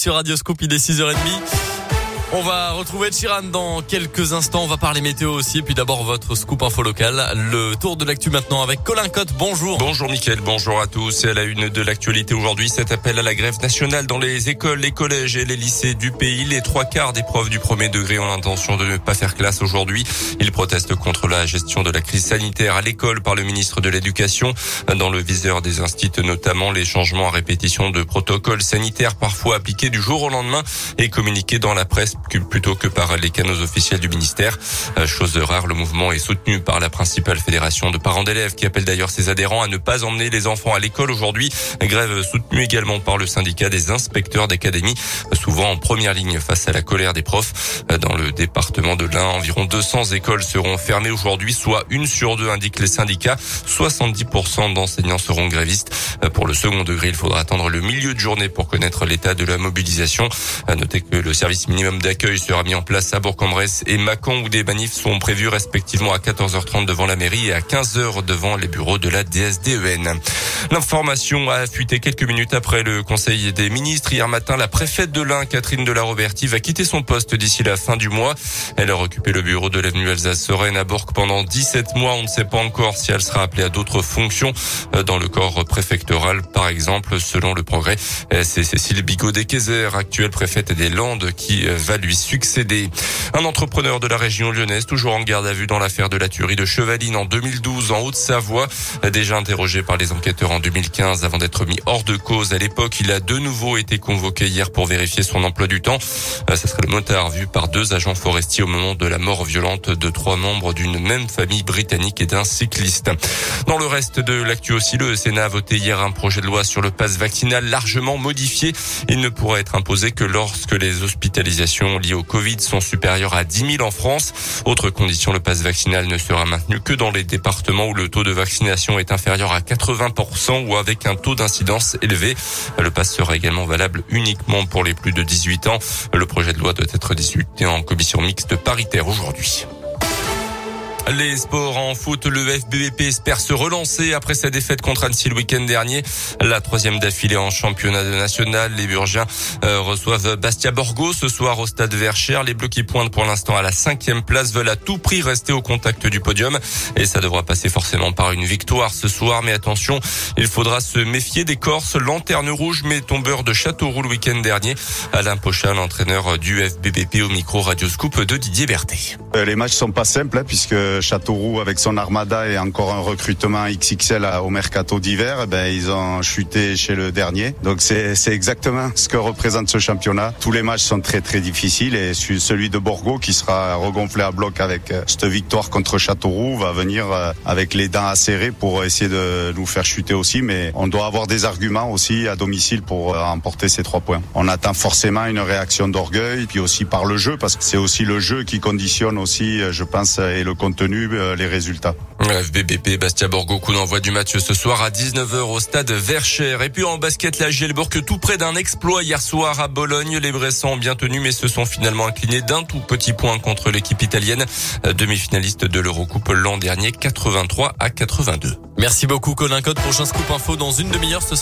Sur Radio Scoop, il est 6h30. On va retrouver Chiran dans quelques instants. On va parler météo aussi. Et puis d'abord, votre scoop info local. Le tour de l'actu maintenant avec Colin Cotte. Bonjour. Bonjour Mickaël. Bonjour à tous. Et à la une de l'actualité aujourd'hui, cet appel à la grève nationale dans les écoles, les collèges et les lycées du pays. Les trois quarts des profs du premier degré ont l'intention de ne pas faire classe aujourd'hui. Ils protestent contre la gestion de la crise sanitaire à l'école par le ministre de l'Éducation. Dans le viseur des instituts, notamment les changements à répétition de protocoles sanitaires parfois appliqués du jour au lendemain et communiqués dans la presse plutôt que par les canaux officiels du ministère. Euh, chose rare, le mouvement est soutenu par la principale fédération de parents d'élèves qui appelle d'ailleurs ses adhérents à ne pas emmener les enfants à l'école aujourd'hui. Grève soutenue également par le syndicat des inspecteurs d'académie, souvent en première ligne face à la colère des profs. Euh, dans le département de l'Ain, environ 200 écoles seront fermées aujourd'hui, soit une sur deux indiquent les syndicats. 70% d'enseignants seront grévistes. Euh, pour le second degré, il faudra attendre le milieu de journée pour connaître l'état de la mobilisation. Notez que le service minimum d'accueil sera mis en place à Bourg-en-Bresse et Mâcon où des manifs sont prévus respectivement à 14h30 devant la mairie et à 15h devant les bureaux de la DSDEN. L'information a fuité quelques minutes après le Conseil des ministres. Hier matin, la préfète de l'Ain, Catherine de la Roberti, va quitter son poste d'ici la fin du mois. Elle a occupé le bureau de l'avenue Alsace-Sereine à Bourg pendant 17 mois. On ne sait pas encore si elle sera appelée à d'autres fonctions euh, dans le corps préfectoral, par exemple, selon le progrès. Euh, c'est Cécile Bigot-Déquezer, actuelle préfète des Landes, qui euh, lui succéder. Un entrepreneur de la région lyonnaise, toujours en garde à vue dans l'affaire de la tuerie de Chevaline en 2012 en Haute-Savoie, déjà interrogé par les enquêteurs en 2015 avant d'être mis hors de cause. À l'époque, il a de nouveau été convoqué hier pour vérifier son emploi du temps. Euh, ce serait le motard vu par deux agents forestiers au moment de la mort violente de trois membres d'une même famille britannique et d'un cycliste. Dans le reste de l'actu aussi, le Sénat a voté hier un projet de loi sur le pass vaccinal largement modifié. Il ne pourra être imposé que lorsque les hospitalisations liées au Covid sont supérieures à 10 000 en France. Autre condition, le pass vaccinal ne sera maintenu que dans les départements où le taux de vaccination est inférieur à 80% ou avec un taux d'incidence élevé. Le pass sera également valable uniquement pour les plus de 18 ans. Le projet de loi doit être discuté en commission mixte paritaire aujourd'hui. Les sports en foot, le FBVP espère se relancer après sa défaite contre Annecy le week-end dernier. La troisième d'affilée en championnat national. Les Burgiens euh, reçoivent Bastia Borgo ce soir au stade Verchères. Les Bleus qui pointent pour l'instant à la cinquième place veulent à tout prix rester au contact du podium. Et ça devra passer forcément par une victoire ce soir. Mais attention, il faudra se méfier des Corses. Lanterne rouge, mais tombeur de Châteauroux le week-end dernier. Alain Pochal, l'entraîneur du FBVP au micro Radio Scoop de Didier Berthet. Euh, les matchs sont pas simples hein, puisque Châteauroux avec son armada et encore un recrutement XXL au mercato d'hiver, eh ben ils ont chuté chez le dernier. Donc c'est exactement ce que représente ce championnat. Tous les matchs sont très très difficiles et celui de Borgo qui sera regonflé à bloc avec euh, cette victoire contre Châteauroux va venir euh, avec les dents acérées pour essayer de nous faire chuter aussi. Mais on doit avoir des arguments aussi à domicile pour euh, emporter ces trois points. On attend forcément une réaction d'orgueil, puis aussi par le jeu parce que c'est aussi le jeu qui conditionne aussi, je pense, et le contenu euh, les résultats. FBBP Bastia Borgo, coup d'envoi du match ce soir à 19h au stade Verchères. Et puis en basket, la Gielbourg, tout près d'un exploit hier soir à Bologne. Les Bressans ont bien tenu, mais se sont finalement inclinés d'un tout petit point contre l'équipe italienne, euh, demi-finaliste de l'Eurocoupe l'an dernier, 83 à 82. Merci beaucoup Colin Code. Prochain scoop info dans une demi-heure. Ce sera